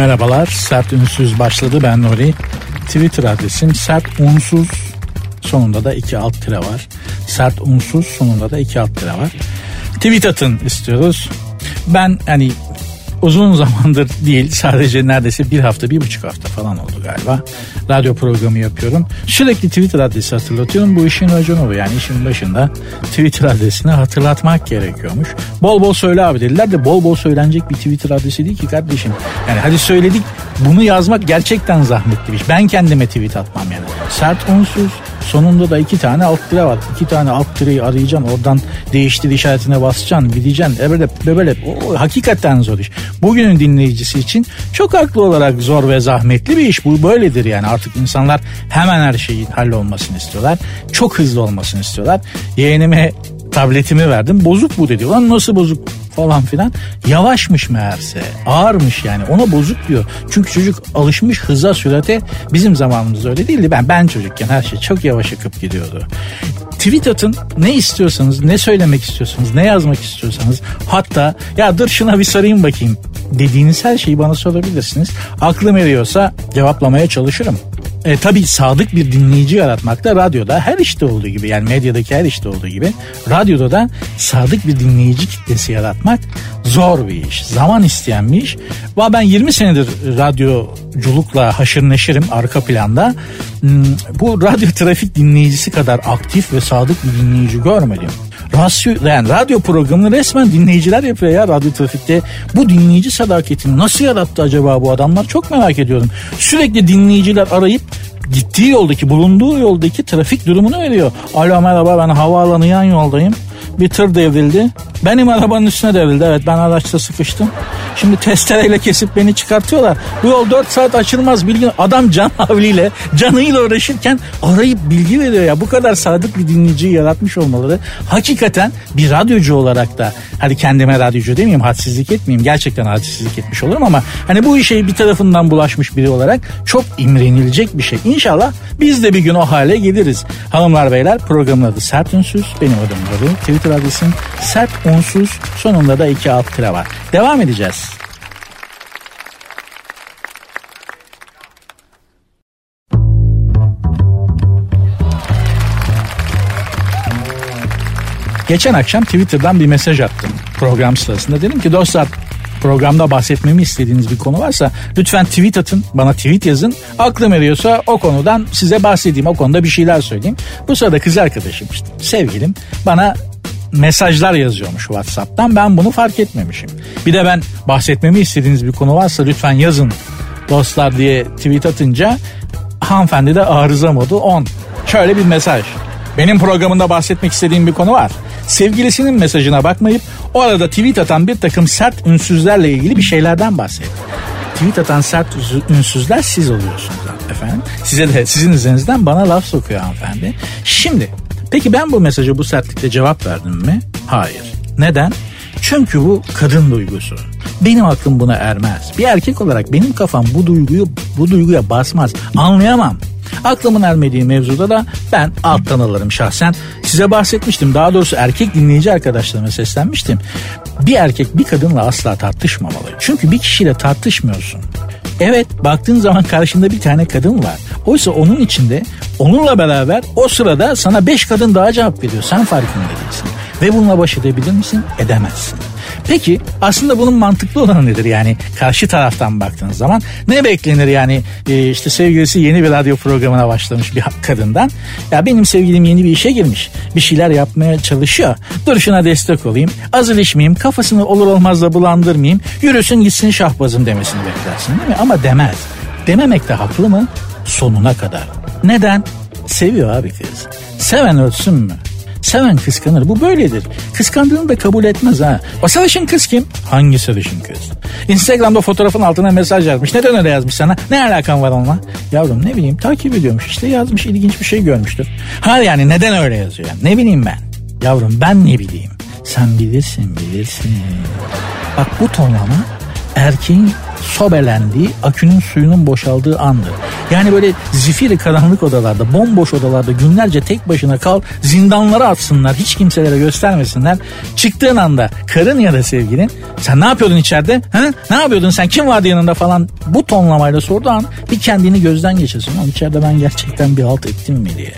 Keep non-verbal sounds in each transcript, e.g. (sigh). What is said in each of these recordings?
Merhabalar, Sert Ünsüz başladı. Ben Nuri. Twitter adresim sert unsuz sonunda da iki alt tire var. Sert unsuz sonunda da iki alt tire var. Tweet atın istiyoruz. Ben hani uzun zamandır değil sadece neredeyse bir hafta bir buçuk hafta falan oldu galiba. Radyo programı yapıyorum. Sürekli Twitter adresi hatırlatıyorum. Bu işin raconu yani işin başında Twitter adresini hatırlatmak gerekiyormuş. Bol bol söyle abi dediler de bol bol söylenecek bir Twitter adresi değil ki kardeşim. Yani hadi söyledik bunu yazmak gerçekten zahmetli bir iş. Ben kendime tweet atmam yani. Sert unsuz sonunda da iki tane alt tire var. İki tane alt tireyi arayacaksın oradan değiştir işaretine basacaksın gideceksin. Böyle böyle o, hakikaten zor iş. Bugünün dinleyicisi için çok haklı olarak zor ve zahmetli bir iş. Bu böyledir yani artık insanlar hemen her şeyin hallolmasını istiyorlar. Çok hızlı olmasını istiyorlar. Yeğenime tabletimi verdim. Bozuk bu dedi. Lan nasıl bozuk falan filan. Yavaşmış meğerse. Ağırmış yani. Ona bozuk diyor. Çünkü çocuk alışmış hıza sürate. Bizim zamanımızda öyle değildi. Ben ben çocukken her şey çok yavaş akıp gidiyordu. Tweet atın ne istiyorsanız, ne söylemek istiyorsanız, ne yazmak istiyorsanız. Hatta ya dur şuna bir sorayım bakayım dediğiniz her şeyi bana sorabilirsiniz. Aklım eriyorsa cevaplamaya çalışırım. E, tabii sadık bir dinleyici yaratmak da radyoda her işte olduğu gibi yani medyadaki her işte olduğu gibi radyoda da sadık bir dinleyici kitlesi yaratmak zor bir iş. Zaman isteyen bir iş. Va ben 20 senedir radyoculukla haşır neşirim arka planda. Hmm, bu radyo trafik dinleyicisi kadar aktif ve sadık bir dinleyici görmedim. Radyo, yani radyo programını resmen dinleyiciler yapıyor ya radyo trafikte. Bu dinleyici sadaketini nasıl yarattı acaba bu adamlar çok merak ediyorum. Sürekli dinleyiciler arayıp gittiği yoldaki bulunduğu yoldaki trafik durumunu veriyor. Alo merhaba ben havaalanı yan yoldayım. Bir tır devrildi. Benim arabanın üstüne devrildi. Evet ben araçta sıkıştım. Şimdi testereyle kesip beni çıkartıyorlar. Bu yol 4 saat açılmaz bilgi. Adam can (laughs) havliyle canıyla uğraşırken arayıp bilgi veriyor ya. Bu kadar sadık bir dinleyiciyi yaratmış olmaları hakikaten bir radyocu olarak da hadi kendime radyocu demeyeyim hadsizlik etmeyeyim. Gerçekten hadsizlik etmiş olurum ama hani bu işe bir tarafından bulaşmış biri olarak çok imrenilecek bir şey. İnşallah biz de bir gün o hale geliriz. Hanımlar beyler programın adı Sert Ünsüz. Benim adım Nuri. Twitter adresim Sert Unsuz. Sonunda da iki alt tire var. Devam edeceğiz. Geçen akşam Twitter'dan bir mesaj attım program sırasında. Dedim ki dostlar programda bahsetmemi istediğiniz bir konu varsa lütfen tweet atın bana tweet yazın. Aklım eriyorsa o konudan size bahsedeyim o konuda bir şeyler söyleyeyim. Bu sırada kız arkadaşım işte sevgilim bana mesajlar yazıyormuş WhatsApp'tan ben bunu fark etmemişim. Bir de ben bahsetmemi istediğiniz bir konu varsa lütfen yazın dostlar diye tweet atınca hanımefendi de arıza modu 10. Şöyle bir mesaj. Benim programında bahsetmek istediğim bir konu var. Sevgilisinin mesajına bakmayıp o arada tweet atan bir takım sert ünsüzlerle ilgili bir şeylerden bahset. Tweet atan sert ünsüzler siz oluyorsunuz efendim. Size de sizin üzerinizden bana laf sokuyor hanımefendi. Şimdi peki ben bu mesaja bu sertlikle cevap verdim mi? Hayır. Neden? Çünkü bu kadın duygusu. Benim aklım buna ermez. Bir erkek olarak benim kafam bu duyguyu bu duyguya basmaz. Anlayamam. Aklımın ermediği mevzuda da ben alttan alırım şahsen. Size bahsetmiştim. Daha doğrusu erkek dinleyici arkadaşlarıma seslenmiştim. Bir erkek bir kadınla asla tartışmamalı. Çünkü bir kişiyle tartışmıyorsun. Evet baktığın zaman karşında bir tane kadın var. Oysa onun içinde onunla beraber o sırada sana beş kadın daha cevap veriyor. Sen farkında değilsin. Ve bununla baş edebilir misin? Edemezsin. Peki aslında bunun mantıklı olanı nedir? Yani karşı taraftan baktığınız zaman ne beklenir? Yani e, işte sevgilisi yeni bir radyo programına başlamış bir kadından ya benim sevgilim yeni bir işe girmiş bir şeyler yapmaya çalışıyor. Dur şuna destek olayım az ilişmeyeyim kafasını olur olmaz da bulandırmayayım yürüsün gitsin şahbazım demesini beklersin değil mi? Ama demez. Dememek de haklı mı? Sonuna kadar. Neden? Seviyor abi kız. Seven ölsün mü Seven kıskanır. Bu böyledir. Kıskandığını da kabul etmez ha. O sarışın kız kim? Hangi sarışın kız? Instagram'da fotoğrafın altına mesaj yazmış. Neden öyle yazmış sana? Ne alakan var onunla? Yavrum ne bileyim takip ediyormuş. İşte yazmış ilginç bir şey görmüştür. Ha yani neden öyle yazıyor? Yani? Ne bileyim ben. Yavrum ben ne bileyim. Sen bilirsin bilirsin. Bak bu tonlama erkeğin sobelendiği, akünün suyunun boşaldığı andır. Yani böyle zifiri karanlık odalarda, bomboş odalarda günlerce tek başına kal, zindanlara atsınlar, hiç kimselere göstermesinler. Çıktığın anda karın ya da sevgilin sen ne yapıyordun içeride? Ha? Ne yapıyordun sen? Kim vardı yanında falan? Bu tonlamayla sorduğu an bir kendini gözden geçirsin. Ama içeride ben gerçekten bir halt ettim mi diye.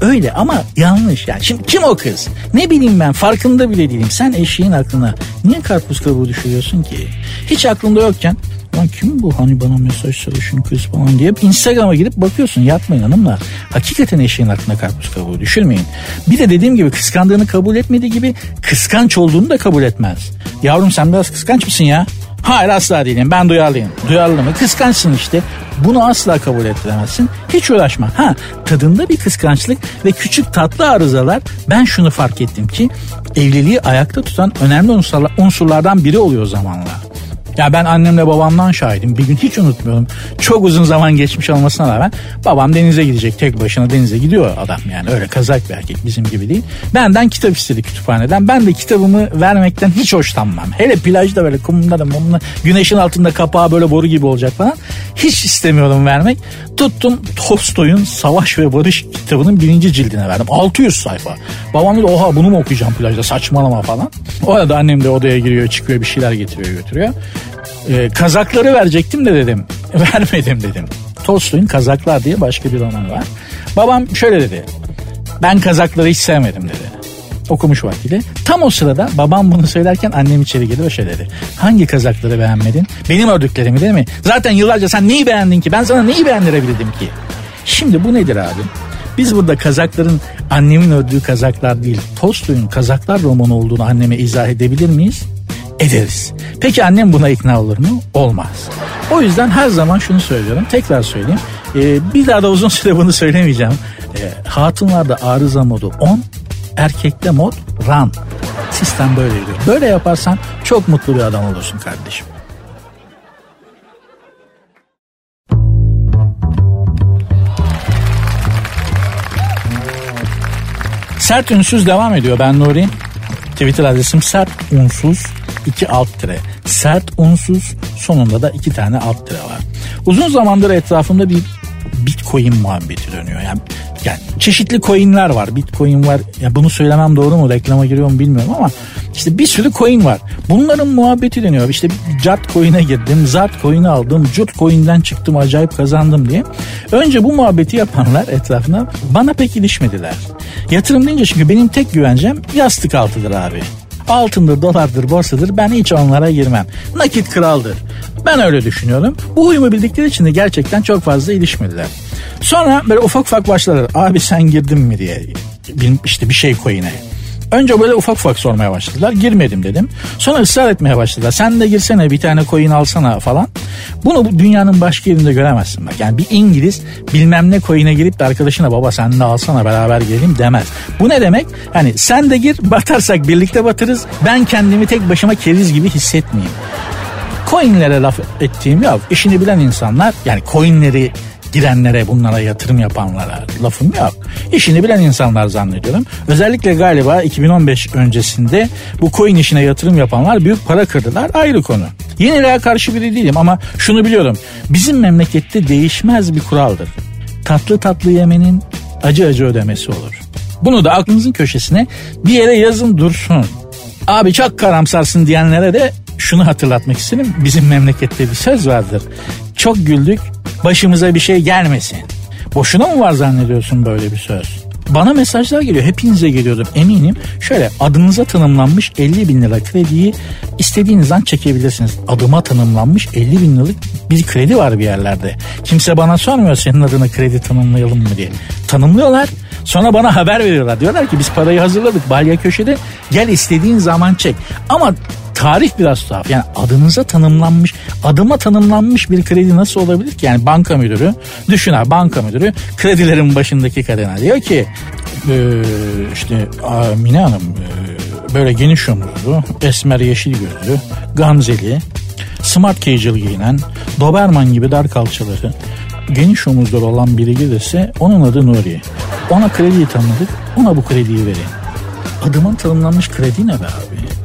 Öyle ama yanlış yani. Şimdi kim o kız? Ne bileyim ben farkında bile değilim. Sen eşeğin aklına niye karpuz kabuğu düşürüyorsun ki? Hiç aklında yokken lan kim bu hani bana mesaj çalışın kız falan diye Instagram'a girip bakıyorsun yapmayın hanımlar. Hakikaten eşeğin aklına karpuz kabuğu düşürmeyin. Bir de dediğim gibi kıskandığını kabul etmediği gibi kıskanç olduğunu da kabul etmez. Yavrum sen biraz kıskanç mısın ya? Hayır asla değilim ben duyarlıyım. Duyarlı mı? Kıskançsın işte. Bunu asla kabul ettiremezsin. Hiç uğraşma. Ha tadında bir kıskançlık ve küçük tatlı arızalar ben şunu fark ettim ki evliliği ayakta tutan önemli unsurlardan biri oluyor zamanla. Ya ben annemle babamdan şahidim. Bir gün hiç unutmuyorum. Çok uzun zaman geçmiş olmasına rağmen babam denize gidecek. Tek başına denize gidiyor adam yani. Öyle kazak bir erkek bizim gibi değil. Benden kitap istedi kütüphaneden. Ben de kitabımı vermekten hiç hoşlanmam. Hele plajda böyle kumunda da mumla güneşin altında kapağı böyle boru gibi olacak falan. Hiç istemiyorum vermek. Tuttum Tolstoy'un Savaş ve Barış kitabının birinci cildine verdim. 600 sayfa. Babam dedi oha bunu mu okuyacağım plajda saçmalama falan. O arada annem de odaya giriyor çıkıyor bir şeyler getiriyor götürüyor. Ee, kazakları verecektim de dedim. (laughs) Vermedim dedim. Tolstoy'un Kazaklar diye başka bir roman var. Babam şöyle dedi. Ben kazakları hiç sevmedim dedi. Okumuş vaktiyle. Tam o sırada babam bunu söylerken annem içeri girdi ve şöyle dedi. Hangi kazakları beğenmedin? Benim ördüklerimi değil mi? Zaten yıllarca sen neyi beğendin ki? Ben sana neyi beğendirebildim ki? Şimdi bu nedir abi? Biz burada kazakların annemin ördüğü kazaklar değil, Tolstoy'un kazaklar romanı olduğunu anneme izah edebilir miyiz? Ederiz. Peki annem buna ikna olur mu? Olmaz. O yüzden her zaman şunu söylüyorum. Tekrar söyleyeyim. Ee, bir daha da uzun (laughs) süre bunu söylemeyeceğim. Ee, hatunlarda arıza modu 10, erkekte mod run. Sistem böyle gidiyor. Böyle yaparsan çok mutlu bir adam olursun kardeşim. Sert ünsüz devam ediyor. Ben Nuri. Twitter adresim sert unsuz iki alt tire. Sert unsuz sonunda da iki tane alt tire var. Uzun zamandır etrafımda bir Bitcoin muhabbeti dönüyor. Yani, yani çeşitli coinler var. Bitcoin var. Ya bunu söylemem doğru mu? Reklama giriyor mu bilmiyorum ama işte bir sürü coin var. Bunların muhabbeti dönüyor. İşte Jat coin'e girdim, Zat coin'i aldım, Jut coin'den çıktım acayip kazandım diye. Önce bu muhabbeti yapanlar etrafına bana pek ilişmediler. Yatırım deyince çünkü benim tek güvencem yastık altıdır abi. Altındır, dolardır, borsadır ben hiç onlara girmem. Nakit kraldır. Ben öyle düşünüyorum. Bu huyumu bildikleri için de gerçekten çok fazla ilişmediler. Sonra böyle ufak ufak başladılar. Abi sen girdin mi diye. işte bir şey coin'e. Önce böyle ufak ufak sormaya başladılar. Girmedim dedim. Sonra ısrar etmeye başladılar. Sen de girsene bir tane coin alsana falan. Bunu bu dünyanın başka yerinde göremezsin bak. Yani bir İngiliz bilmem ne coin'e girip de arkadaşına baba sen de alsana beraber girelim demez. Bu ne demek? Hani sen de gir batarsak birlikte batırız. Ben kendimi tek başıma keriz gibi hissetmeyeyim. Coinlere laf ettiğim yok. İşini bilen insanlar yani coinleri girenlere bunlara yatırım yapanlara lafım yok. İşini bilen insanlar zannediyorum. Özellikle galiba 2015 öncesinde bu coin işine yatırım yapanlar büyük para kırdılar ayrı konu. Yeniliğe karşı biri değilim ama şunu biliyorum. Bizim memlekette değişmez bir kuraldır. Tatlı tatlı yemenin acı acı ödemesi olur. Bunu da aklınızın köşesine bir yere yazın dursun. Abi çok karamsarsın diyenlere de şunu hatırlatmak istedim. Bizim memlekette bir söz vardır. Çok güldük başımıza bir şey gelmesin. Boşuna mı var zannediyorsun böyle bir söz? Bana mesajlar geliyor. Hepinize geliyordum eminim. Şöyle adınıza tanımlanmış 50 bin lira krediyi istediğinizden çekebilirsiniz. Adıma tanımlanmış 50 bin liralık bir kredi var bir yerlerde. Kimse bana sormuyor senin adına kredi tanımlayalım mı diye. Tanımlıyorlar. Sonra bana haber veriyorlar. Diyorlar ki biz parayı hazırladık. Balya köşede gel istediğin zaman çek. Ama tarih biraz tuhaf. Yani adınıza tanımlanmış, adıma tanımlanmış bir kredi nasıl olabilir ki? Yani banka müdürü, düşün abi banka müdürü kredilerin başındaki kadına diyor ki e, işte Mine Hanım e, böyle geniş omuzlu, esmer yeşil gözlü, gamzeli, smart casual giyinen, Doberman gibi dar kalçaları, geniş omuzları olan biri gelirse onun adı Nuri. Ona krediyi tanıdık, ona bu krediyi verin. Adımın tanımlanmış kredi ne be abi?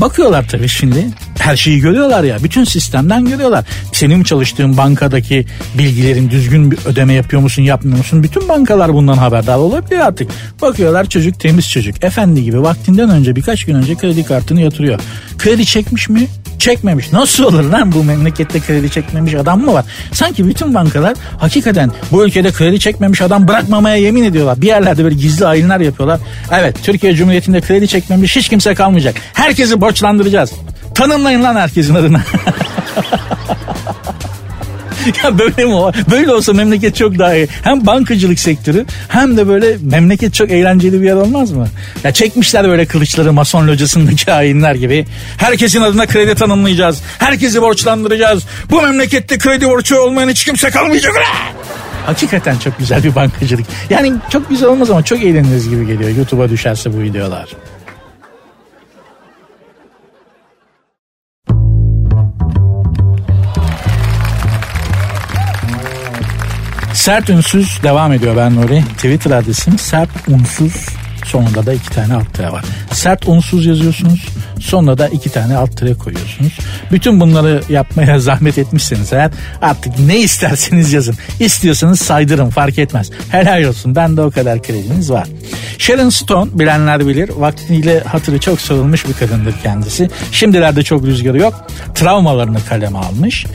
Bakıyorlar tabii şimdi. her şeyi görüyorlar ya. Bütün sistemden görüyorlar. Senin çalıştığın bankadaki bilgilerin düzgün bir ödeme yapıyor musun yapmıyor musun? Bütün bankalar bundan haberdar olabiliyor artık. Bakıyorlar çocuk temiz çocuk. Efendi gibi vaktinden önce birkaç gün önce kredi kartını yatırıyor. Kredi çekmiş mi? Çekmemiş. Nasıl olur lan bu memlekette kredi çekmemiş adam mı var? Sanki bütün bankalar hakikaten bu ülkede kredi çekmemiş adam bırakmamaya yemin ediyorlar. Bir yerlerde böyle gizli ayinler yapıyorlar. Evet Türkiye Cumhuriyeti'nde kredi çekmemiş hiç kimse kalmayacak. Herkesi borçlandıracağız. Tanımlayın lan herkesin adına. (laughs) ya böyle mi o? Böyle olsa memleket çok daha iyi. Hem bankacılık sektörü hem de böyle memleket çok eğlenceli bir yer olmaz mı? Ya çekmişler böyle kılıçları mason locasındaki hainler gibi. Herkesin adına kredi tanımlayacağız. Herkesi borçlandıracağız. Bu memlekette kredi borcu olmayan hiç kimse kalmayacak. Hakikaten çok güzel bir bankacılık. Yani çok güzel olmaz ama çok eğleniriz gibi geliyor YouTube'a düşerse bu videolar. Sert Ünsüz devam ediyor ben Nuri. Twitter adresim sert unsuz sonunda da iki tane alt var. Sert unsuz yazıyorsunuz sonunda da iki tane alt tire koyuyorsunuz. Bütün bunları yapmaya (laughs) zahmet etmişseniz eğer artık ne isterseniz yazın. İstiyorsanız saydırın fark etmez. Helal olsun ben de o kadar krediniz var. Sharon Stone bilenler bilir vaktiyle hatırı çok sorulmuş bir kadındır kendisi. Şimdilerde çok rüzgarı yok. Travmalarını kaleme almış.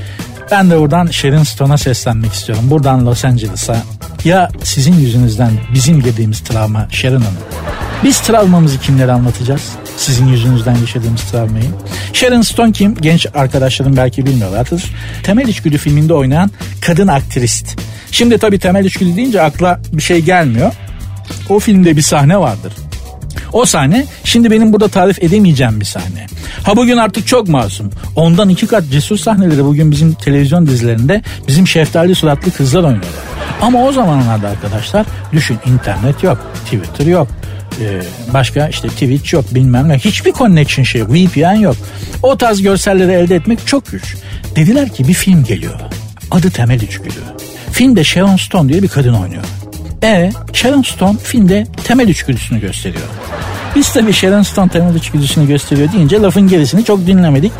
Ben de buradan Sharon Stone'a seslenmek istiyorum. Buradan Los Angeles'a. Ya sizin yüzünüzden bizim yediğimiz travma Sharon Hanım. Biz travmamızı kimlere anlatacağız? Sizin yüzünüzden yaşadığımız travmayı. Sharon Stone kim? Genç arkadaşlarım belki bilmiyorlardır. Temel İçgüdü filminde oynayan kadın aktrist. Şimdi tabii Temel İçgüdü deyince akla bir şey gelmiyor. O filmde bir sahne vardır. O sahne şimdi benim burada tarif edemeyeceğim bir sahne. Ha bugün artık çok masum. Ondan iki kat cesur sahneleri bugün bizim televizyon dizilerinde bizim şeftali suratlı kızlar oynuyorlar. Ama o zamanlarda arkadaşlar düşün internet yok, Twitter yok, ee, başka işte Twitch yok bilmem ne hiçbir connection şey yok VPN yok o tarz görselleri elde etmek çok güç dediler ki bir film geliyor adı Temel İçgüdü filmde Sharon Stone diye bir kadın oynuyor e Sharon Stone filmde temel içgüdüsünü gösteriyor. Biz tabii Sharon Stone temel içgüdüsünü gösteriyor deyince lafın gerisini çok dinlemedik.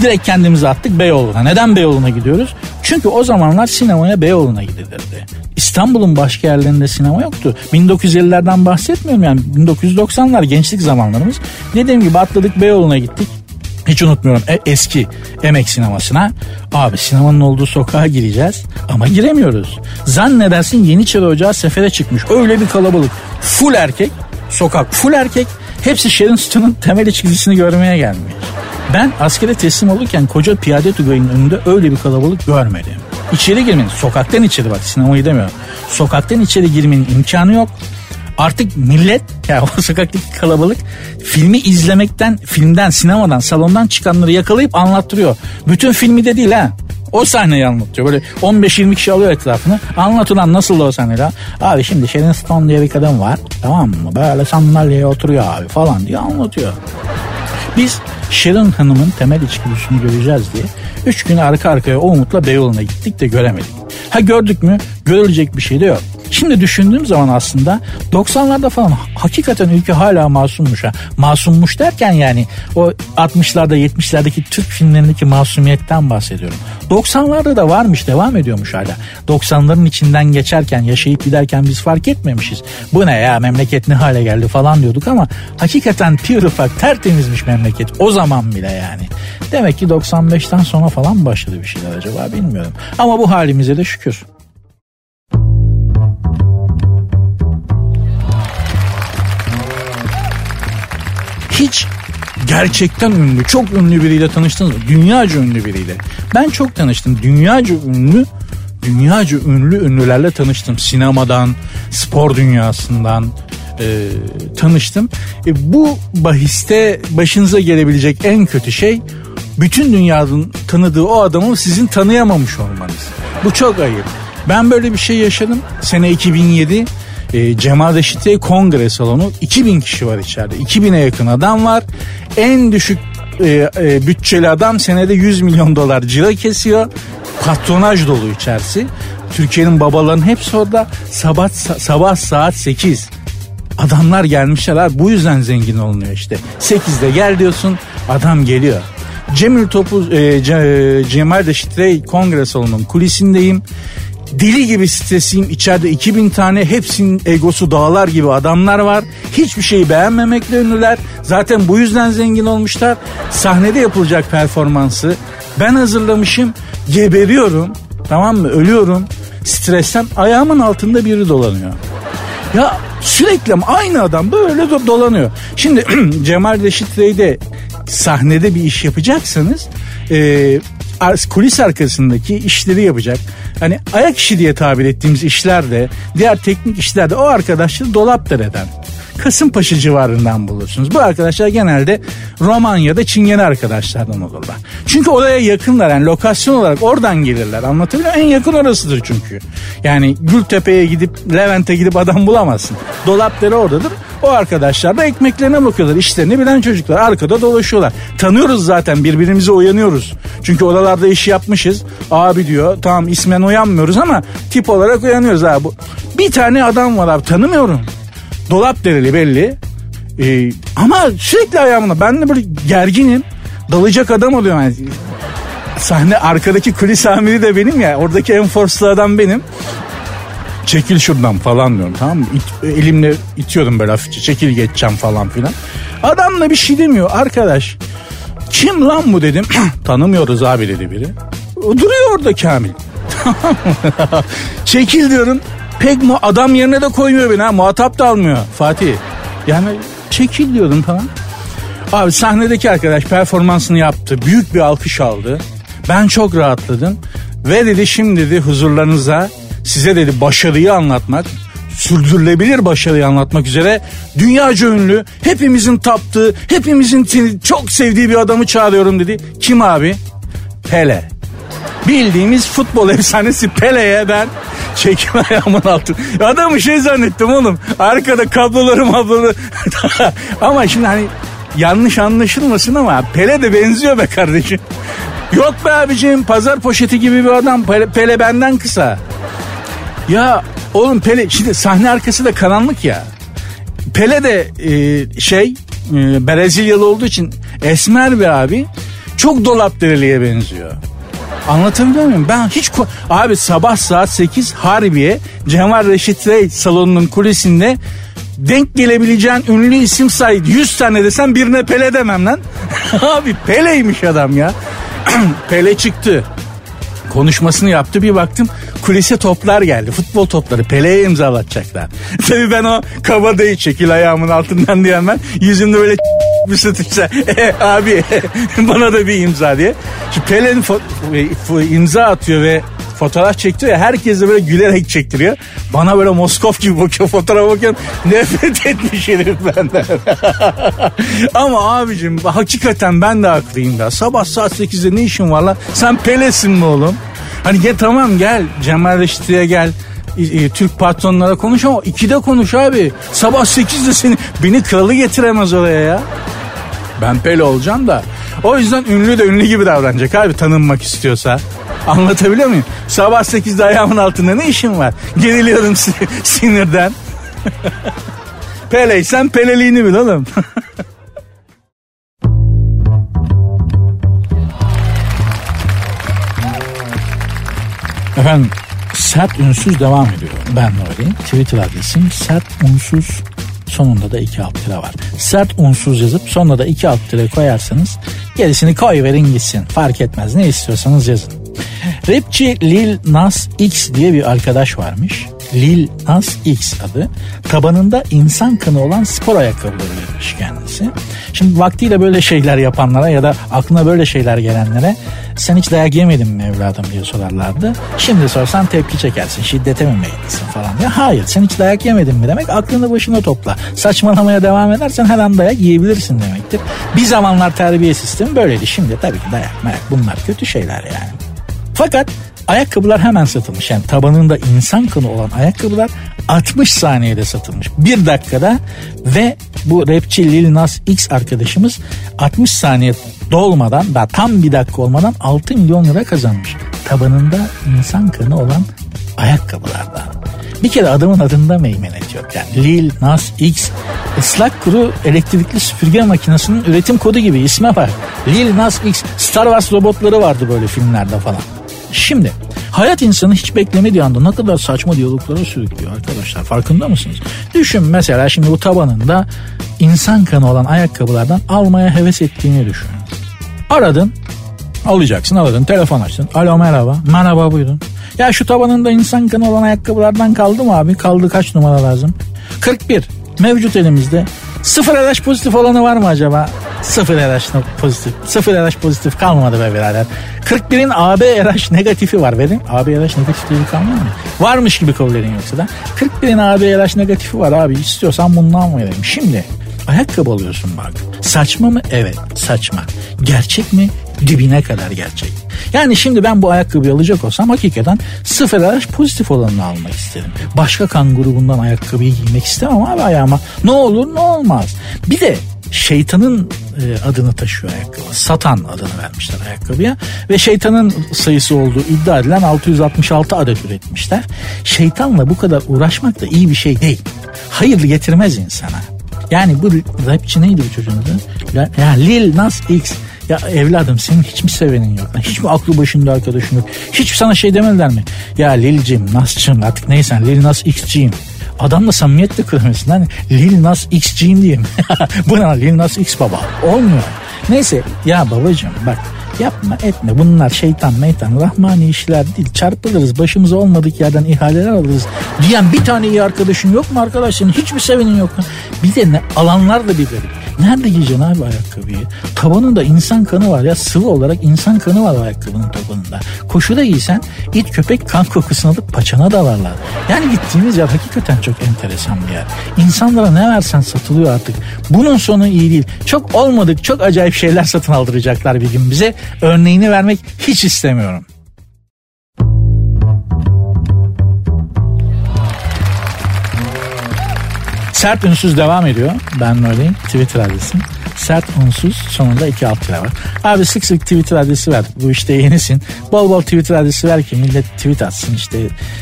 Direkt kendimizi attık Beyoğlu'na. Neden Beyoğlu'na gidiyoruz? Çünkü o zamanlar sinemaya Beyoğlu'na gidilirdi. İstanbul'un başka yerlerinde sinema yoktu. 1950'lerden bahsetmiyorum yani 1990'lar gençlik zamanlarımız. Dediğim gibi atladık Beyoğlu'na gittik. Hiç unutmuyorum e, eski emek sinemasına. Abi sinemanın olduğu sokağa gireceğiz ama giremiyoruz. Zannedersin Yeniçeri Ocağı sefere çıkmış. Öyle bir kalabalık. Full erkek. Sokak full erkek. Hepsi Sharon Stone'un temel içgüdüsünü görmeye gelmiş. Ben askere teslim olurken koca piyade tugayının önünde öyle bir kalabalık görmedim. İçeri girmenin, sokaktan içeri bak sinemayı demiyorum. Sokaktan içeri girmenin imkanı yok. Artık millet ya o sokaktaki kalabalık filmi izlemekten, filmden, sinemadan, salondan çıkanları yakalayıp anlattırıyor. Bütün filmi de değil ha. O sahneyi anlatıyor. Böyle 15-20 kişi alıyor etrafını. Anlatılan nasıl o sahneler? Abi şimdi Sharon Stone diye bir kadın var. Tamam mı? Böyle sandalyeye oturuyor abi falan diye anlatıyor. Biz Sharon Hanım'ın temel içgüdüsünü göreceğiz diye 3 gün arka arkaya o umutla Beyoğlu'na gittik de göremedik. Ha gördük mü? Görülecek bir şey de yok. Şimdi düşündüğüm zaman aslında 90'larda falan hakikaten ülke hala masummuş ha. Masummuş derken yani o 60'larda 70'lerdeki Türk filmlerindeki masumiyetten bahsediyorum. 90'larda da varmış devam ediyormuş hala. 90'ların içinden geçerken yaşayıp giderken biz fark etmemişiz. Bu ne ya memleket ne hale geldi falan diyorduk ama hakikaten pure ufak tertemizmiş memleket o zaman bile yani. Demek ki 95'ten sonra falan başladı bir şeyler acaba bilmiyorum. Ama bu halimize de şükür. Hiç gerçekten ünlü, çok ünlü biriyle tanıştınız mı? Dünyaca ünlü biriyle. Ben çok tanıştım. Dünyaca ünlü, dünyaca ünlü ünlülerle tanıştım. Sinemadan, spor dünyasından e, tanıştım. E, bu bahiste başınıza gelebilecek en kötü şey bütün dünyanın tanıdığı o adamı sizin tanıyamamış olmanız. Bu çok ayıp. Ben böyle bir şey yaşadım. Sene 2007 e, Cemal Reşit'e kongre salonu 2000 kişi var içeride. 2000'e yakın adam var. En düşük e, e, bütçeli adam senede 100 milyon dolar cira kesiyor. Patronaj dolu içerisi. Türkiye'nin babalarının hepsi orada sabah, sabah saat 8. Adamlar gelmişler abi bu yüzden zengin olunuyor işte. 8'de gel diyorsun adam geliyor. Cemil Topuz, e, Ce- Cemal Reşit Rey kongre salonunun kulisindeyim. Deli gibi stresliyim. İçeride 2000 tane hepsinin egosu dağlar gibi adamlar var. Hiçbir şeyi beğenmemekle ünlüler. Zaten bu yüzden zengin olmuşlar. Sahnede yapılacak performansı ben hazırlamışım. Geberiyorum. Tamam mı? Ölüyorum. Stresten ayağımın altında biri dolanıyor. Ya sürekli aynı adam böyle do- dolanıyor. Şimdi (clears throat) Cemal Reşit Rey'de sahnede bir iş yapacaksanız e, kulis arkasındaki işleri yapacak. Hani ayak işi diye tabir ettiğimiz işlerde diğer teknik işlerde o arkadaşları Dolapdere'den Kasımpaşa civarından bulursunuz. Bu arkadaşlar genelde Romanya'da Çingene arkadaşlardan olurlar. Çünkü oraya yakınlar yani lokasyon olarak oradan gelirler. Anlatabiliyor? En yakın orasıdır çünkü. Yani Gültepe'ye gidip Levent'e gidip adam bulamazsın. Dolapdere oradadır. O arkadaşlar da ekmeklerine bakıyorlar. İşlerini bilen çocuklar. Arkada dolaşıyorlar. Tanıyoruz zaten birbirimize uyanıyoruz. Çünkü oralarda iş yapmışız. Abi diyor tamam ismen uyanmıyoruz ama tip olarak uyanıyoruz abi. Bir tane adam var abi tanımıyorum. Dolap dereli belli. Ee, ama sürekli ayağımda. Ben de böyle gerginim. Dalacak adam oluyorum. Yani. Sahne arkadaki kulis amiri de benim ya. Oradaki en forslu adam benim. Çekil şuradan falan diyorum tamam mı? İt, elimle itiyordum böyle hafifçe. Çekil geçeceğim falan filan. Adam da bir şey demiyor. Arkadaş kim lan bu dedim. (clears throat) Tanımıyoruz abi dedi biri. Duruyor orada Kamil. (laughs) (laughs) Çekil diyorum. Pek mu adam yerine de koymuyor beni ha. Muhatap da almıyor Fatih. Yani çekil diyordum falan. Abi sahnedeki arkadaş performansını yaptı. Büyük bir alkış aldı. Ben çok rahatladım. Ve dedi şimdi dedi huzurlarınıza size dedi başarıyı anlatmak sürdürülebilir başarıyı anlatmak üzere dünyaca ünlü hepimizin taptığı hepimizin çok sevdiği bir adamı çağırıyorum dedi. Kim abi? Pele. Bildiğimiz futbol efsanesi Pele'ye ben çekim ayağımın altı. Adamı şey zannettim oğlum. Arkada kabloları mabloları. (laughs) ama şimdi hani yanlış anlaşılmasın ama Pele de benziyor be kardeşim. Yok be abicim pazar poşeti gibi bir adam. Pele, Pele benden kısa. Ya oğlum Pele şimdi sahne arkası da karanlık ya. Pele de e, şey e, Brezilyalı olduğu için esmer bir abi. Çok dolap dereliğe benziyor. Anlatabiliyor muyum? Ben hiç... Abi sabah saat 8 Harbiye Cemal Reşit Rey salonunun kulisinde denk gelebileceğin ünlü isim say 100 tane desem birine Pele demem lan. (laughs) Abi Pele'ymiş adam ya. (clears throat) Pele çıktı. Konuşmasını yaptı bir baktım kulise toplar geldi. Futbol topları Pele'ye imzalatacaklar. (laughs) Tabii ben o kabadayı çekil ayağımın altından diyen ben yüzümde böyle bir satışsa (laughs) e, abi (laughs) bana da bir imza diye. Şimdi Pele'nin fo- imza atıyor ve fotoğraf çektiriyor ya herkes de böyle gülerek çektiriyor. Bana böyle Moskov gibi bakıyor fotoğrafa bakıyorum. (laughs) Nefret etmiş herif benden. Ama abicim hakikaten ben de haklıyım da. Sabah saat 8'de ne işin var lan? Sen Pele'sin mi oğlum? Hani gel tamam gel Cemal Reşit'e gel. E, Türk patronlara konuş ama ikide konuş abi. Sabah 8'de seni beni kralı getiremez oraya ya. Ben Pele olacağım da. O yüzden ünlü de ünlü gibi davranacak abi tanınmak istiyorsa. Anlatabiliyor muyum? Sabah 8'de ayağımın altında ne işin var? Geriliyorum sinirden. (laughs) Peleysen peleliğini bil oğlum. (laughs) Efendim sert unsuz devam ediyor. Ben Nuri. Twitter adresim sert unsuz sonunda da iki alt tire var. Sert unsuz yazıp sonuna da iki alt tire koyarsanız gerisini koy verin gitsin. Fark etmez ne istiyorsanız yazın. Rapçi Lil Nas X diye bir arkadaş varmış. Lil Nas X adı. Tabanında insan kanı olan spor ayakkabıları üretmiş kendisi. Şimdi vaktiyle böyle şeyler yapanlara ya da aklına böyle şeyler gelenlere sen hiç dayak yemedin mi evladım diye sorarlardı. Şimdi sorsan tepki çekersin şiddete mi meyillisin falan diye. Hayır sen hiç dayak yemedin mi demek aklını başına topla. Saçmalamaya devam edersen her an dayak yiyebilirsin demektir. Bir zamanlar terbiye sistemi böyleydi. Şimdi tabii ki dayak merak bunlar kötü şeyler yani. Fakat ayakkabılar hemen satılmış. Yani tabanında insan kanı olan ayakkabılar 60 saniyede satılmış. Bir dakikada ve bu rapçi Lil Nas X arkadaşımız 60 saniye dolmadan daha tam bir dakika olmadan 6 milyon lira kazanmış. Tabanında insan kanı olan ayakkabılardan. Bir kere adamın adında meymenet yok. Yani Lil Nas X ıslak kuru elektrikli süpürge makinesinin üretim kodu gibi isme var. Lil Nas X Star Wars robotları vardı böyle filmlerde falan. Şimdi hayat insanı hiç beklemediği anda ne kadar saçma diyaloglara sürüklüyor arkadaşlar farkında mısınız? Düşün mesela şimdi bu tabanında insan kanı olan ayakkabılardan almaya heves ettiğini düşün. Aradın alacaksın aradın telefon açtın. Alo merhaba merhaba buyurun. Ya şu tabanında insan kanı olan ayakkabılardan kaldı mı abi? Kaldı kaç numara lazım? 41 mevcut elimizde. Sıfır RH pozitif olanı var mı acaba? Sıfır RH pozitif. Sıfır RH pozitif kalmadı be birader. 41'in AB RH negatifi var benim. AB RH negatif diye bir kanun mu? Varmış gibi kabul edin yoksa da. 41'in AB RH negatifi var abi. İstiyorsan bundan verelim. Şimdi ayakkabı alıyorsun bak. Saçma mı? Evet saçma. Gerçek mi? Dibine kadar gerçek. Yani şimdi ben bu ayakkabıyı alacak olsam hakikaten sıfır araç pozitif olanını almak isterim. Başka kan grubundan ayakkabıyı giymek istemem abi ayağıma. Ne olur ne olmaz. Bir de şeytanın e, adını taşıyor ayakkabı. Satan adını vermişler ayakkabıya ve şeytanın sayısı olduğu iddia edilen 666 adet üretmişler. Şeytanla bu kadar uğraşmak da iyi bir şey değil. Hayırlı getirmez insana. Yani bu rapçi neydi bu çocuğun adı? Ya, Lil Nas X ya evladım senin hiç mi sevenin yok? Hiç mi aklı başında arkadaşın yok? Hiç sana şey demediler mi? Ya Lil'cim, Nas'cım artık neysen Lil Nas X'ciyim. Adamla samimiyetle kuramıyorsun. Hani Lil Nas X'ciyim diyeyim. (laughs) Bu ne Lil Nas X baba. Olmuyor. Neyse ya babacığım bak yapma etme bunlar şeytan meytan rahmani işler değil çarpılırız başımıza olmadık yerden ihaleler alırız diyen bir tane iyi arkadaşın yok mu arkadaşın hiç mi sevenin yok mu bir de ne alanlar da bir garip Nerede giyeceksin abi ayakkabıyı? Tabanında insan kanı var ya sıvı olarak insan kanı var ayakkabının tabanında. Koşuda giysen it köpek kan kokusunu alıp paçana dalarlar. Yani gittiğimiz yer hakikaten çok enteresan bir yer. İnsanlara ne versen satılıyor artık. Bunun sonu iyi değil. Çok olmadık çok acayip şeyler satın aldıracaklar bir gün bize. Örneğini vermek hiç istemiyorum. Sert ünsüz devam ediyor. Ben öyleyim. Twitter adresim. Sert unsuz sonunda iki alt tire var. Abi sık sık Twitter adresi ver. Bu işte yenisin. Bol bol Twitter adresi ver ki millet tweet atsın işte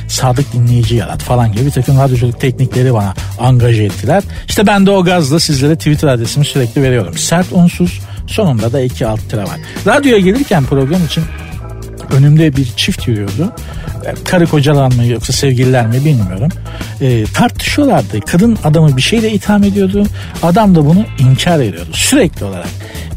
sadık dinleyici yarat falan gibi bir takım radyoculuk teknikleri bana angaje ettiler. İşte ben de o gazla sizlere Twitter adresimi sürekli veriyorum. Sert unsuz sonunda da iki alt tire var. Radyoya gelirken program için önümde bir çift yürüyordu karı kocalar mı yoksa sevgililer mi bilmiyorum. E, tartışıyorlardı. Kadın adamı bir şeyle itham ediyordu. Adam da bunu inkar ediyordu sürekli olarak.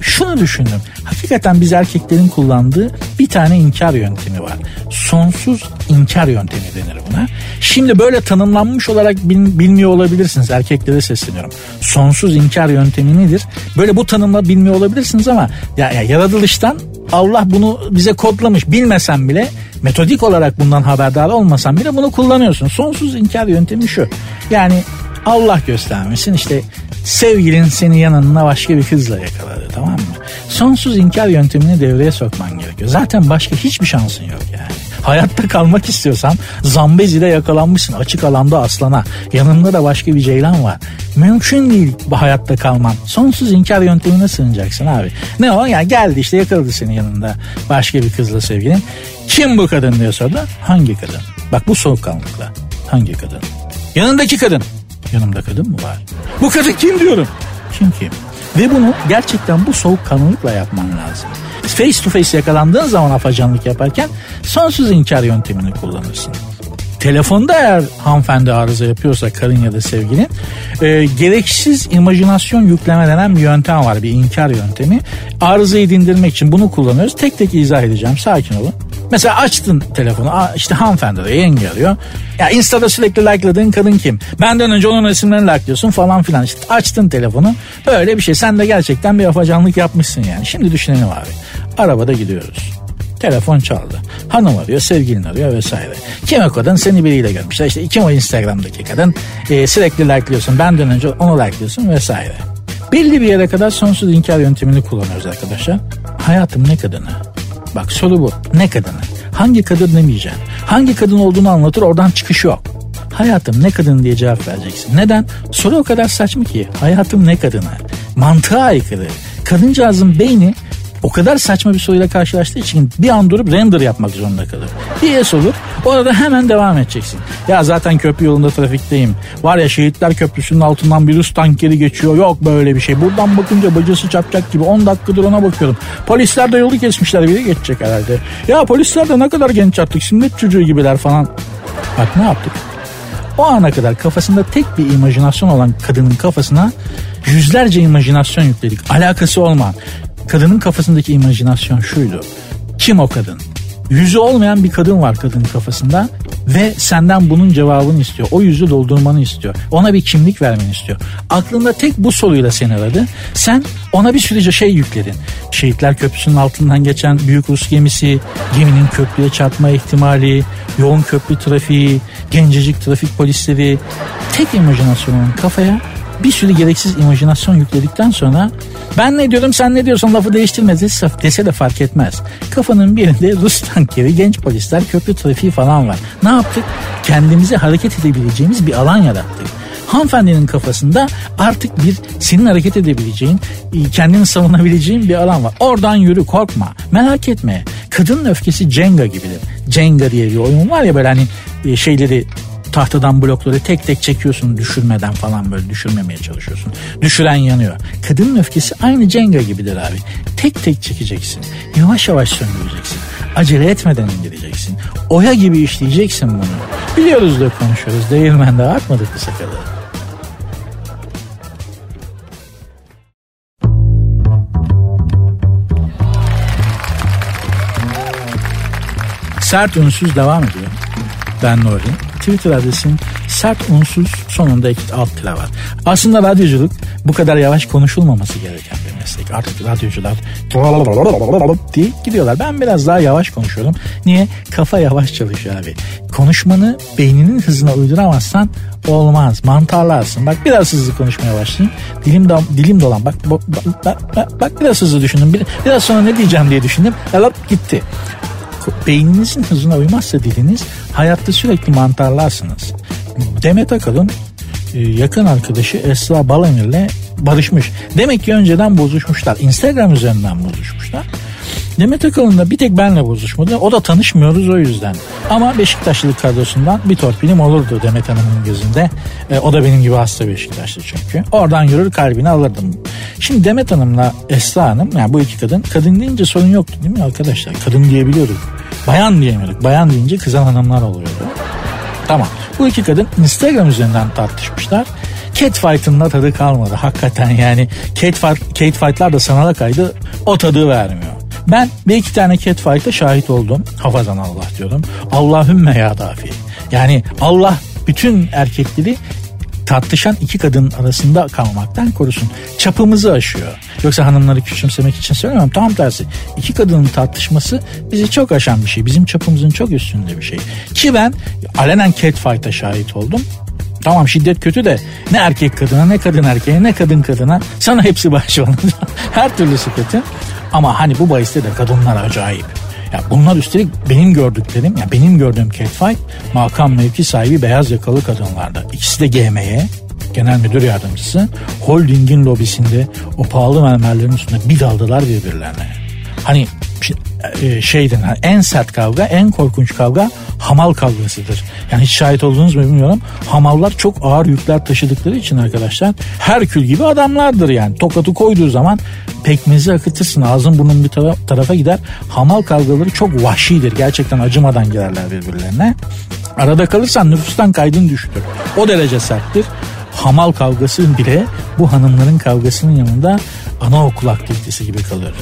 Şunu düşündüm. Hakikaten biz erkeklerin kullandığı bir tane inkar yöntemi var. Sonsuz inkar yöntemi denir buna. Şimdi böyle tanımlanmış olarak bil, bilmiyor olabilirsiniz. Erkeklere sesleniyorum. Sonsuz inkar yöntemi nedir? Böyle bu tanımla bilmiyor olabilirsiniz ama ya, ya yaratılıştan Allah bunu bize kodlamış. Bilmesen bile metodik olarak bundan haberdar olmasan bile bunu kullanıyorsun. Sonsuz inkar yöntemi şu. Yani Allah göstermesin işte sevgilin seni yanına başka bir kızla yakaladı tamam mı? Sonsuz inkar yöntemini devreye sokman gerekiyor. Zaten başka hiçbir şansın yok yani. Hayatta kalmak istiyorsan Zambezi'de yakalanmışsın açık alanda aslana. Yanında da başka bir ceylan var. Mümkün değil bu hayatta kalman. Sonsuz inkar yöntemine sığınacaksın abi. Ne o? Yani geldi işte yakaladı senin yanında başka bir kızla sevgilin. Kim bu kadın diye sordu. Hangi kadın? Bak bu soğukkanlılıkla. Hangi kadın? Yanındaki kadın. Yanımda kadın mı var? Bu kadın kim diyorum. Kim kim? Ve bunu gerçekten bu soğukkanlılıkla yapman lazım face to face yakalandığın zaman afacanlık yaparken sonsuz inkar yöntemini kullanırsın. Telefonda eğer hanımefendi arıza yapıyorsa karın ya da sevgilin e, gereksiz imajinasyon yükleme denen bir yöntem var bir inkar yöntemi. Arızayı dindirmek için bunu kullanıyoruz. Tek tek izah edeceğim sakin olun. Mesela açtın telefonu işte hanımefendi arıyor yenge arıyor. Ya Insta'da sürekli like'ladığın kadın kim? Benden önce onun resimlerini like'lıyorsun falan filan. İşte açtın telefonu böyle bir şey. Sen de gerçekten bir afacanlık yapmışsın yani. Şimdi düşünelim abi. Arabada gidiyoruz. Telefon çaldı. Hanım arıyor, sevgilin arıyor vesaire. Kim o kadın? Seni biriyle görmüşler. İşte kim o Instagram'daki kadın? Ee, sürekli like'lıyorsun. Benden önce onu like'lıyorsun vesaire. Belli bir yere kadar sonsuz inkar yöntemini kullanıyoruz arkadaşlar. Hayatım ne kadını? Bak soru bu. Ne kadını? Hangi kadın demeyeceksin. Hangi kadın olduğunu anlatır oradan çıkış yok. Hayatım ne kadın diye cevap vereceksin. Neden? Soru o kadar saçma ki. Hayatım ne kadını? Mantığa aykırı. Kadıncağızın beyni o kadar saçma bir soruyla karşılaştığı için bir an durup render yapmak zorunda kalır. Bir es olur orada hemen devam edeceksin. Ya zaten köprü yolunda trafikteyim. Var ya şehitler köprüsünün altından bir Rus tankeri geçiyor. Yok böyle bir şey. Buradan bakınca bacası çapacak gibi 10 dakikadır ona bakıyorum. Polisler de yolu kesmişler biri geçecek herhalde. Ya polisler de ne kadar genç artık sünnet çocuğu gibiler falan. Bak ne yaptık? O ana kadar kafasında tek bir imajinasyon olan kadının kafasına yüzlerce imajinasyon yükledik. Alakası olmayan. Kadının kafasındaki imajinasyon şuydu. Kim o kadın? Yüzü olmayan bir kadın var kadının kafasında ve senden bunun cevabını istiyor. O yüzü doldurmanı istiyor. Ona bir kimlik vermeni istiyor. Aklında tek bu soruyla seni aradı. Sen ona bir sürece şey yükledin. Şehitler Köprüsü'nün altından geçen büyük Rus gemisi, geminin köprüye çarpma ihtimali, yoğun köprü trafiği, gencecik trafik polisleri. Tek imajinasyonun kafaya bir sürü gereksiz imajinasyon yükledikten sonra ben ne diyorum sen ne diyorsun lafı değiştirmez dese de fark etmez. Kafanın birinde (laughs) Rus tankeri, genç polisler, köprü trafiği falan var. Ne yaptık? Kendimize hareket edebileceğimiz bir alan yarattık hanımefendinin kafasında artık bir senin hareket edebileceğin, e, kendini savunabileceğin bir alan var. Oradan yürü korkma, merak etme. Kadının öfkesi Jenga gibidir. Jenga diye bir oyun var ya böyle hani e, şeyleri tahtadan blokları tek tek çekiyorsun düşürmeden falan böyle düşürmemeye çalışıyorsun. Düşüren yanıyor. Kadının öfkesi aynı Jenga gibidir abi. Tek tek çekeceksin. Yavaş yavaş söndüreceksin. Acele etmeden indireceksin. Oya gibi işleyeceksin bunu. Biliyoruz da konuşuyoruz. Değirmende artmadık mı sakalı? Sert unsuz devam ediyor. Ben Nuri. Twitter adresim sert unsuz sonunda iki alt tire var. Aslında radyoculuk bu kadar yavaş konuşulmaması gereken bir meslek. Artık radyocular diye gidiyorlar. Ben biraz daha yavaş konuşuyorum. Niye? Kafa yavaş çalışıyor abi. Konuşmanı beyninin hızına uyduramazsan olmaz. Mantarlarsın. Bak biraz hızlı konuşmaya başlayayım. Dilim, da, dilim dolan. Bak, bak, bak, bak, bak biraz hızlı düşündüm. Biraz sonra ne diyeceğim diye düşündüm. Alıp gitti beyninizin hızına uymazsa diliniz hayatta sürekli mantarlarsınız. Demet Akalın e, yakın arkadaşı Esra Balamir'le barışmış. Demek ki önceden bozuşmuşlar. Instagram üzerinden bozuşmuşlar. Demet Akalın da bir tek benle bozuşmadı. O da tanışmıyoruz o yüzden. Ama Beşiktaşlılık kadrosundan bir torpilim olurdu Demet Hanım'ın gözünde. E, o da benim gibi hasta Beşiktaşlı çünkü. Oradan yürür kalbini alırdım. Şimdi Demet Hanım'la Esra Hanım yani bu iki kadın. Kadın deyince sorun yoktu değil mi arkadaşlar? Kadın diyebiliyorduk. Bayan diyemiyorduk. Bayan deyince kızan hanımlar oluyordu. Tamam. Bu iki kadın Instagram üzerinden tartışmışlar. Catfight'ın da tadı kalmadı hakikaten yani. Catfight, catfight'lar da sanala kaydı o tadı vermiyor. Ben bir iki tane catfight'a şahit oldum. Hafazan Allah diyorum. Allahümme ya dafi. Yani Allah bütün erkekleri tartışan iki kadın arasında kalmaktan korusun. Çapımızı aşıyor. Yoksa hanımları küçümsemek için söylemiyorum. Tam tersi. İki kadının tartışması bizi çok aşan bir şey. Bizim çapımızın çok üstünde bir şey. Ki ben alenen catfight'a şahit oldum. Tamam şiddet kötü de ne erkek kadına ne kadın erkeğe ne kadın kadına sana hepsi başlanır. (laughs) Her türlüsü kötü. Ama hani bu bahiste de kadınlar acayip. Ya bunlar üstelik benim gördüklerim, ya benim gördüğüm catfight makam mevki sahibi beyaz yakalı kadınlarda. İkisi de GM'ye, genel müdür yardımcısı, holdingin lobisinde o pahalı mermerlerin üstünde bir daldılar birbirlerine. Hani e, şeyden en sert kavga, en korkunç kavga hamal kavgasıdır. Yani hiç şahit olduğunuz mu bilmiyorum. Hamallar çok ağır yükler taşıdıkları için arkadaşlar Herkül gibi adamlardır yani. Tokatı koyduğu zaman pekmezi akıtırsın. Ağzın burnun bir tarafa gider. Hamal kavgaları çok vahşidir. Gerçekten acımadan girerler birbirlerine. Arada kalırsan nüfustan kaydın düştür. O derece serttir. Hamal kavgası bile bu hanımların kavgasının yanında anaokul aktivitesi gibi kalır.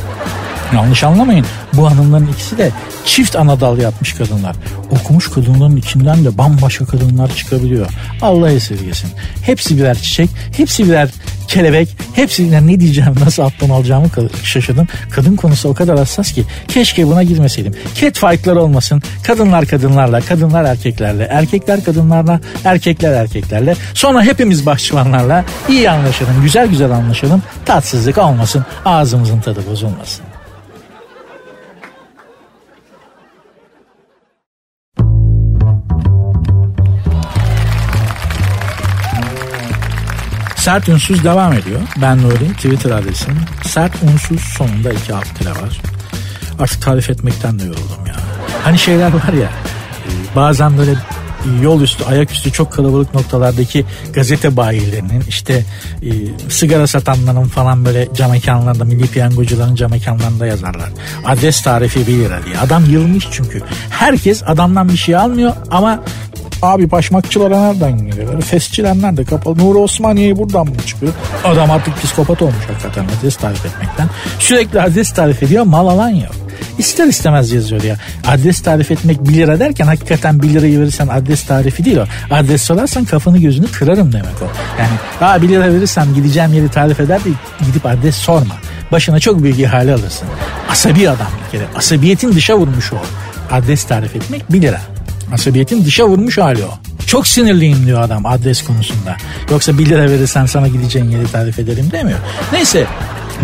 Yanlış anlamayın. Bu hanımların ikisi de çift anadal yapmış kadınlar. Okumuş kadınların içinden de bambaşka kadınlar çıkabiliyor. Allah esirgesin. Hepsi birer çiçek, hepsi birer kelebek, hepsinden ne diyeceğim, nasıl alttan alacağımı şaşırdım. Kadın konusu o kadar hassas ki keşke buna girmeseydim. Cat fight'lar olmasın. Kadınlar kadınlarla, kadınlar erkeklerle, erkekler kadınlarla, erkekler erkeklerle. Sonra hepimiz bahçıvanlarla iyi anlaşalım, güzel güzel anlaşalım. Tatsızlık olmasın, ağzımızın tadı bozulmasın. Sert unsuz devam ediyor. Ben Nuri Twitter adresim. Sert unsuz sonunda iki alt var. Artık tarif etmekten de yoruldum ya. Hani şeyler var ya e, bazen böyle yol üstü, ayaküstü çok kalabalık noktalardaki gazete bayilerinin işte e, sigara satanların falan böyle cam mekanlarında, milli piyangocuların cam mekanlarında yazarlar. Adres tarifi 1 lira diye. Adam yılmış çünkü. Herkes adamdan bir şey almıyor ama Abi başmakçılara nereden geliyorlar? Fesçiler nerede kapalı? Nuri Osmaniye'yi buradan mı çıkıyor? Adam artık psikopat olmuş hakikaten adres tarif etmekten. Sürekli adres tarif ediyor mal alan yok. İster istemez yazıyor ya. Adres tarif etmek 1 lira derken hakikaten 1 lirayı verirsen adres tarifi değil o. Adres sorarsan kafanı gözünü kırarım demek o. Yani daha 1 lira verirsem gideceğim yeri tarif eder de gidip adres sorma. Başına çok büyük ihale alırsın. Asabi adam bir kere. Asabiyetin dışa vurmuş o. Adres tarif etmek 1 lira. Asabiyetin dışa vurmuş hali o. Çok sinirliyim diyor adam adres konusunda. Yoksa 1 lira verirsen sana gideceğin yeri tarif ederim demiyor. Neyse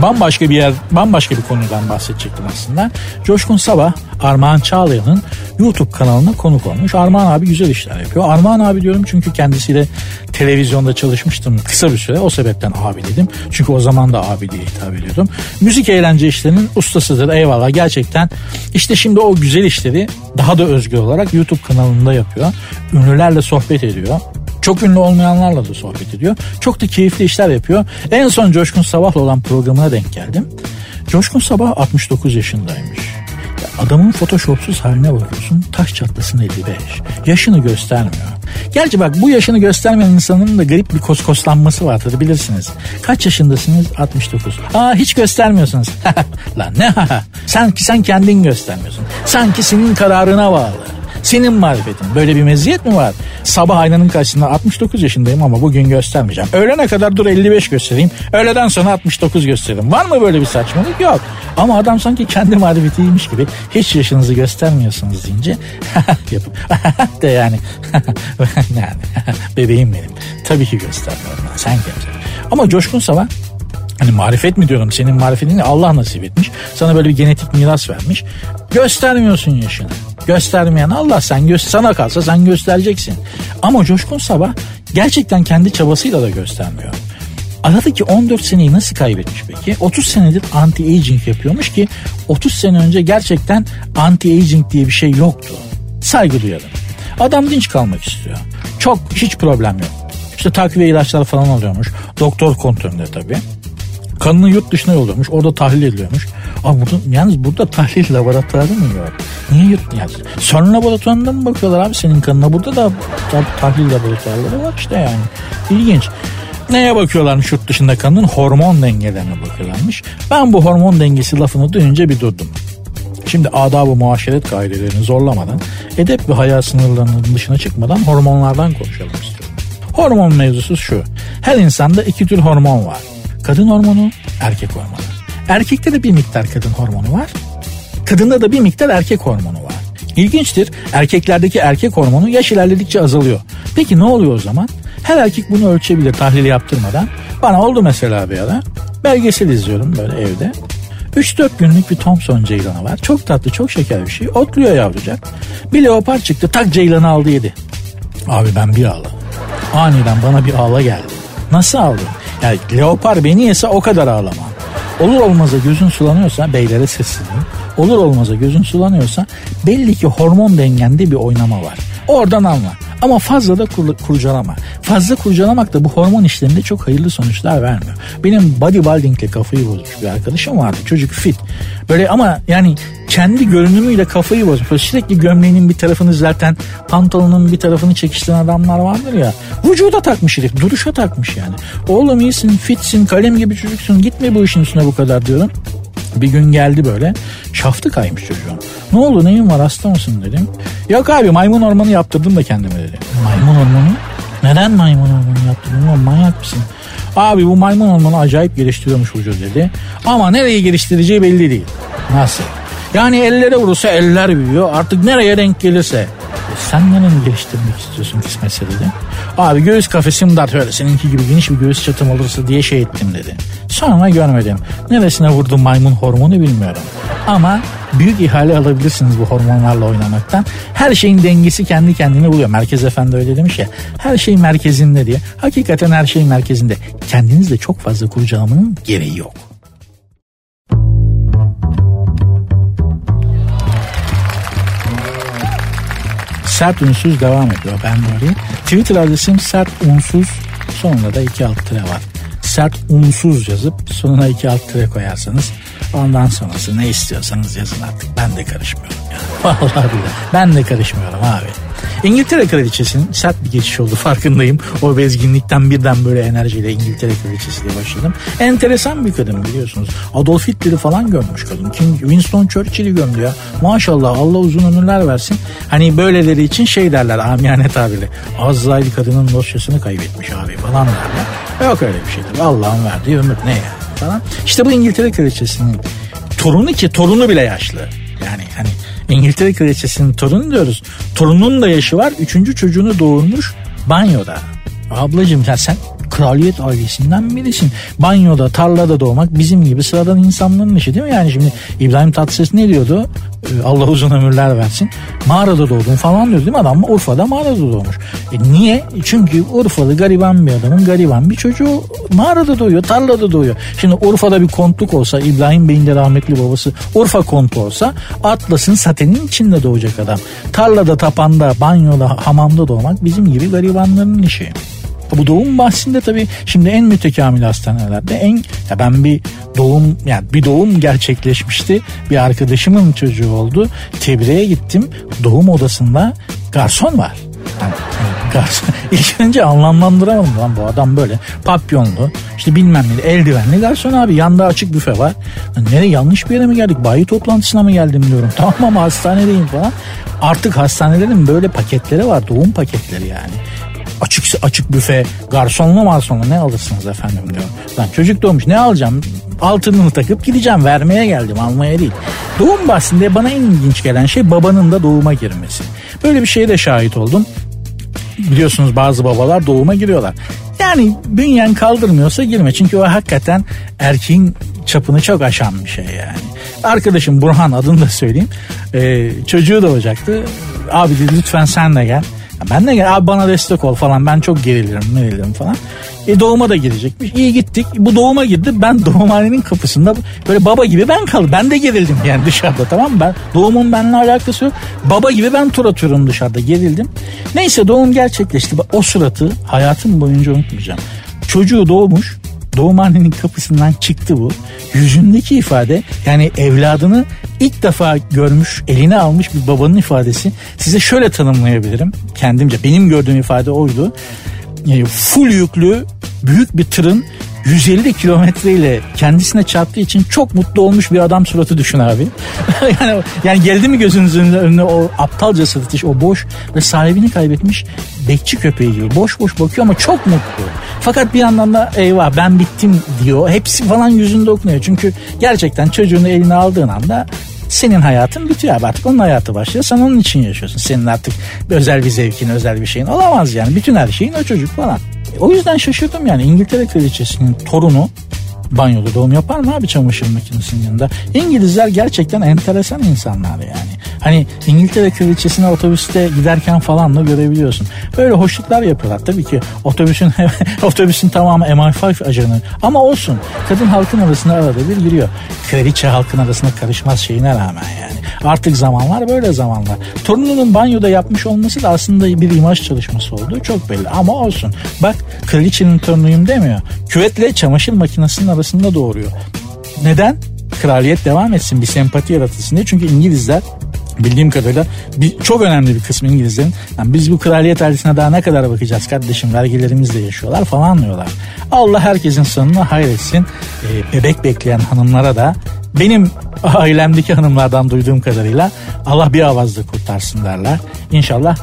bambaşka bir yer, bambaşka bir konudan bahsedecektim aslında. Coşkun Sabah Armağan Çağlayan'ın YouTube kanalına konuk olmuş. Armağan abi güzel işler yapıyor. Armağan abi diyorum çünkü kendisiyle televizyonda çalışmıştım kısa bir süre. O sebepten abi dedim. Çünkü o zaman da abi diye hitap ediyordum. Müzik eğlence işlerinin ustasıdır eyvallah. Gerçekten işte şimdi o güzel işleri daha da özgür olarak YouTube kanalında yapıyor. Ünlülerle sohbet ediyor. Çok ünlü olmayanlarla da sohbet ediyor. Çok da keyifli işler yapıyor. En son Coşkun Sabah'la olan programına denk geldim. Coşkun Sabah 69 yaşındaymış. Adamın photoshopsuz haline bakıyorsun taş çatlasın 55. Yaşını göstermiyor. Gerçi bak bu yaşını göstermeyen insanın da garip bir koskoslanması vardır bilirsiniz. Kaç yaşındasınız? 69. Aa hiç göstermiyorsunuz. (laughs) Lan ne (laughs) ha Sanki sen kendin göstermiyorsun. Sanki senin kararına bağlı. Senin marifetin. Böyle bir meziyet mi var? Sabah aynanın karşısında 69 yaşındayım ama bugün göstermeyeceğim. Öğlene kadar dur 55 göstereyim. Öğleden sonra 69 göstereyim. Var mı böyle bir saçmalık? Yok. Ama adam sanki kendi marifetiymiş gibi hiç yaşınızı göstermiyorsunuz deyince (laughs) yapıp (laughs) de yani (laughs) yani bebeğim benim. Tabii ki göstermiyorum. Sen kimsin? Ama Coşkun Sabah Hani marifet mi diyorum senin marifetini Allah nasip etmiş. Sana böyle bir genetik miras vermiş. Göstermiyorsun yaşını. Göstermeyen Allah sen gö sana kalsa sen göstereceksin. Ama Coşkun Sabah gerçekten kendi çabasıyla da göstermiyor. Aradaki 14 seneyi nasıl kaybetmiş peki? 30 senedir anti-aging yapıyormuş ki 30 sene önce gerçekten anti-aging diye bir şey yoktu. Saygı duyalım. Adam dinç kalmak istiyor. Çok hiç problem yok. İşte takviye ilaçlar falan alıyormuş. Doktor kontrolünde tabii. Kanını yurt dışına yollamış. Orada tahlil ediliyormuş. Ama burada, yalnız burada tahlil laboratuvarı mı yok? Niye yurt yani? CERN laboratuvarında mı bakıyorlar abi senin kanına? Burada da tahlil laboratuvarları var işte yani. İlginç. Neye bakıyorlarmış yurt dışında kanın? Hormon dengelerine bakıyorlarmış. Ben bu hormon dengesi lafını duyunca bir durdum. Şimdi adab-ı muaşeret kaidelerini zorlamadan, edep ve hayal sınırlarının dışına çıkmadan hormonlardan konuşalım istiyorum. Hormon mevzusu şu. Her insanda iki tür hormon var. Kadın hormonu, erkek hormonu. Erkekte de bir miktar kadın hormonu var. Kadında da bir miktar erkek hormonu var. İlginçtir. Erkeklerdeki erkek hormonu yaş ilerledikçe azalıyor. Peki ne oluyor o zaman? Her erkek bunu ölçebilir tahlil yaptırmadan. Bana oldu mesela bir ara. Belgesel izliyorum böyle evde. 3-4 günlük bir Thompson ceylanı var. Çok tatlı, çok şeker bir şey. Otluyor yavrucak. Bir leopar çıktı, tak ceylanı aldı yedi. Abi ben bir ağla. Aniden bana bir ağla geldi. Nasıl aldım? Yani leopar beni yese o kadar ağlamam. Olur olmaza gözün sulanıyorsa beylere sesleniyorum. Olur olmaza gözün sulanıyorsa belli ki hormon dengende bir oynama var. Oradan anla. Ama fazla da kur, kurcalama. Fazla kurcalamak da bu hormon işlerinde çok hayırlı sonuçlar vermiyor. Benim bodybuildingle kafayı bozmuş bir arkadaşım vardı. Çocuk fit. Böyle ama yani kendi görünümüyle kafayı bozmuş. Böyle sürekli gömleğinin bir tarafını zaten pantolonun bir tarafını çekiştiren adamlar vardır ya. Vücuda takmış herif. Duruşa takmış yani. Oğlum iyisin, fitsin, kalem gibi çocuksun. Gitme bu işin üstüne bu kadar diyorum. Bir gün geldi böyle. Şaftı kaymış çocuğun. Ne oldu neyin var hasta mısın dedim. Yok abi maymun ormanı yaptırdım da kendime dedi. Maymun ormanı? Neden maymun ormanı yaptırdın oğlum manyak mısın? Abi bu maymun ormanı acayip geliştiriyormuş vücudu dedi. Ama nereye geliştireceği belli değil. Nasıl? Yani ellere vurursa eller büyüyor. Artık nereye denk gelirse. Sen nereni geliştirmek istiyorsun kısmetse dedi. Abi göğüs kafesim dar öyle seninki gibi geniş bir göğüs çatım olursa diye şey ettim dedi. Sonra görmedim. Neresine vurdu maymun hormonu bilmiyorum. Ama büyük ihale alabilirsiniz bu hormonlarla oynamaktan. Her şeyin dengesi kendi kendine buluyor. Merkez Efendi öyle demiş ya. Her şey merkezinde diye. Hakikaten her şey merkezinde. Kendinizle çok fazla kurcalamanın gereği yok. Sert unsuz devam ediyor ben böyle. Twitter adresim sert unsuz sonunda da iki alt tire var. Sert unsuz yazıp sonuna iki alt tire koyarsanız ondan sonrası ne istiyorsanız yazın artık. Ben de karışmıyorum ya. (laughs) Vallahi. Ben de karışmıyorum abi. İngiltere Kraliçesi'nin sert bir geçiş oldu farkındayım. O bezginlikten birden böyle enerjiyle İngiltere Kraliçesi diye başladım. Enteresan bir kadın biliyorsunuz. Adolf Hitler'i falan görmüş kadın. Kim, Winston Churchill'i gömdü ya. Maşallah Allah uzun ömürler versin. Hani böyleleri için şey derler amiyane tabirle. Azrail kadının dosyasını kaybetmiş abi falan derler. Yok öyle bir şey. Allah'ın verdiği ömür ne ya falan. İşte bu İngiltere Kraliçesi'nin torunu ki torunu bile yaşlı. Yani hani İngiltere Kraliçesi'nin torunu diyoruz. Torunun da yaşı var. Üçüncü çocuğunu doğurmuş banyoda. Ablacığım ya sen kraliyet ailesinden birisin. Banyoda, tarlada doğmak bizim gibi sıradan insanların işi değil mi? Yani şimdi İbrahim Tatlıses ne diyordu? Ee, Allah uzun ömürler versin. Mağarada doğdun falan diyor değil mi adam? Urfa'da mağarada doğmuş. E niye? Çünkü Urfalı gariban bir adamın gariban bir çocuğu mağarada doğuyor, tarlada doğuyor. Şimdi Urfa'da bir kontluk olsa, İbrahim Bey'in de rahmetli babası Urfa kontu olsa Atlas'ın satenin içinde doğacak adam. Tarlada, tapanda, banyoda, hamamda doğmak bizim gibi garibanların işi. Bu doğum bahsinde tabii şimdi en mütekamil hastanelerde en ya ben bir doğum yani bir doğum gerçekleşmişti. Bir arkadaşımın çocuğu oldu. Tebriğe gittim. Doğum odasında garson var. Yani, garson. (laughs) İlk önce anlamlandıramadım lan bu adam böyle papyonlu işte bilmem ne eldivenli garson abi yanında açık büfe var. Nereye yanlış bir yere mi geldik bayi toplantısına mı geldim diyorum (laughs) tamam ama hastanedeyim falan. Artık hastanelerin böyle paketleri var doğum paketleri yani açık açık büfe garsonlu marsonlu ne alırsınız efendim diyor. Lan çocuk doğmuş ne alacağım altınını takıp gideceğim vermeye geldim almaya değil. Doğum bahsinde bana en ilginç gelen şey babanın da doğuma girmesi. Böyle bir şeye de şahit oldum. Biliyorsunuz bazı babalar doğuma giriyorlar. Yani bünyen kaldırmıyorsa girme. Çünkü o hakikaten erkeğin çapını çok aşan bir şey yani. Arkadaşım Burhan adını da söyleyeyim. Ee, çocuğu doğacaktı. Abi dedi lütfen sen de gel. Ben de gel abi bana destek ol falan ben çok gerilirim gerilirim falan. E doğuma da girecekmiş. İyi gittik. Bu doğuma girdi. Ben (laughs) doğumhanenin kapısında böyle baba gibi ben kaldım. Ben de gerildim yani dışarıda tamam mı? Ben, doğumun benimle alakası yok. Baba gibi ben tur atıyorum dışarıda gerildim. Neyse doğum gerçekleşti. O suratı hayatım boyunca unutmayacağım. Çocuğu doğmuş doğumhanenin kapısından çıktı bu. Yüzündeki ifade yani evladını ilk defa görmüş, eline almış bir babanın ifadesi. Size şöyle tanımlayabilirim kendimce. Benim gördüğüm ifade oydu. Yani full yüklü büyük bir tırın 150 kilometreyle kendisine çarptığı için çok mutlu olmuş bir adam suratı düşün abi. (laughs) yani, yani geldi mi gözünüzün önüne o aptalca sırtış, o boş ve sahibini kaybetmiş bekçi köpeği gibi boş boş bakıyor ama çok mutlu. Fakat bir yandan da eyvah ben bittim diyor. Hepsi falan yüzünde okunuyor. Çünkü gerçekten çocuğunu eline aldığın anda senin hayatın bitiyor abi artık onun hayatı başlıyor sen onun için yaşıyorsun senin artık özel bir zevkin özel bir şeyin olamaz yani bütün her şeyin o çocuk falan o yüzden şaşırdım yani İngiltere kraliçesinin torunu banyoda doğum yapar mı abi çamaşır makinesinin yanında? İngilizler gerçekten enteresan insanlar yani. Hani İngiltere kraliçesine otobüste giderken falan da görebiliyorsun. Böyle hoşluklar yapıyorlar. Tabii ki otobüsün (laughs) otobüsün tamamı MI5 ajanı. Ama olsun. Kadın halkın arasında arada bir giriyor. Kraliçe halkın arasında karışmaz şeyine rağmen yani. Artık zamanlar böyle zamanlar. Torununun banyoda yapmış olması da aslında bir imaj çalışması olduğu çok belli. Ama olsun. Bak kraliçenin torunuyum demiyor. Küvetle çamaşır makinesinin arasında doğuruyor. Neden? Kraliyet devam etsin bir sempati yaratılsın diye. Çünkü İngilizler bildiğim kadarıyla bir, çok önemli bir kısmı İngilizlerin yani biz bu kraliyet ailesine daha ne kadar bakacağız kardeşim vergilerimizle yaşıyorlar falan diyorlar. Allah herkesin sonunu hayretsin. Ee, bebek bekleyen hanımlara da benim ailemdeki hanımlardan duyduğum kadarıyla Allah bir avazda kurtarsın derler. İnşallah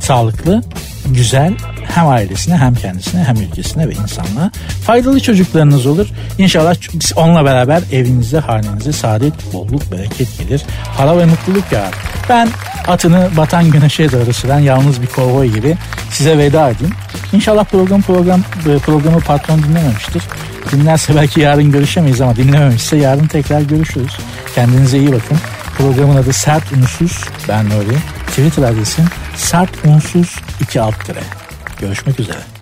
sağlıklı, güzel, hem ailesine hem kendisine hem ülkesine ve insanlığa faydalı çocuklarınız olur. İnşallah onunla beraber evinizde hanenize saadet, bolluk, bereket gelir. Para ve mutluluk yağar. Ben atını batan güneşe doğru süren yalnız bir kovboy gibi size veda edeyim. İnşallah program program e, programı patron dinlememiştir. Dinlerse belki yarın görüşemeyiz ama dinlememişse yarın tekrar görüşürüz. Kendinize iyi bakın. Programın adı Sert Unsuz. Ben Nuri. Twitter adresim sert unsuz 2 alt. Görüşmek üzere.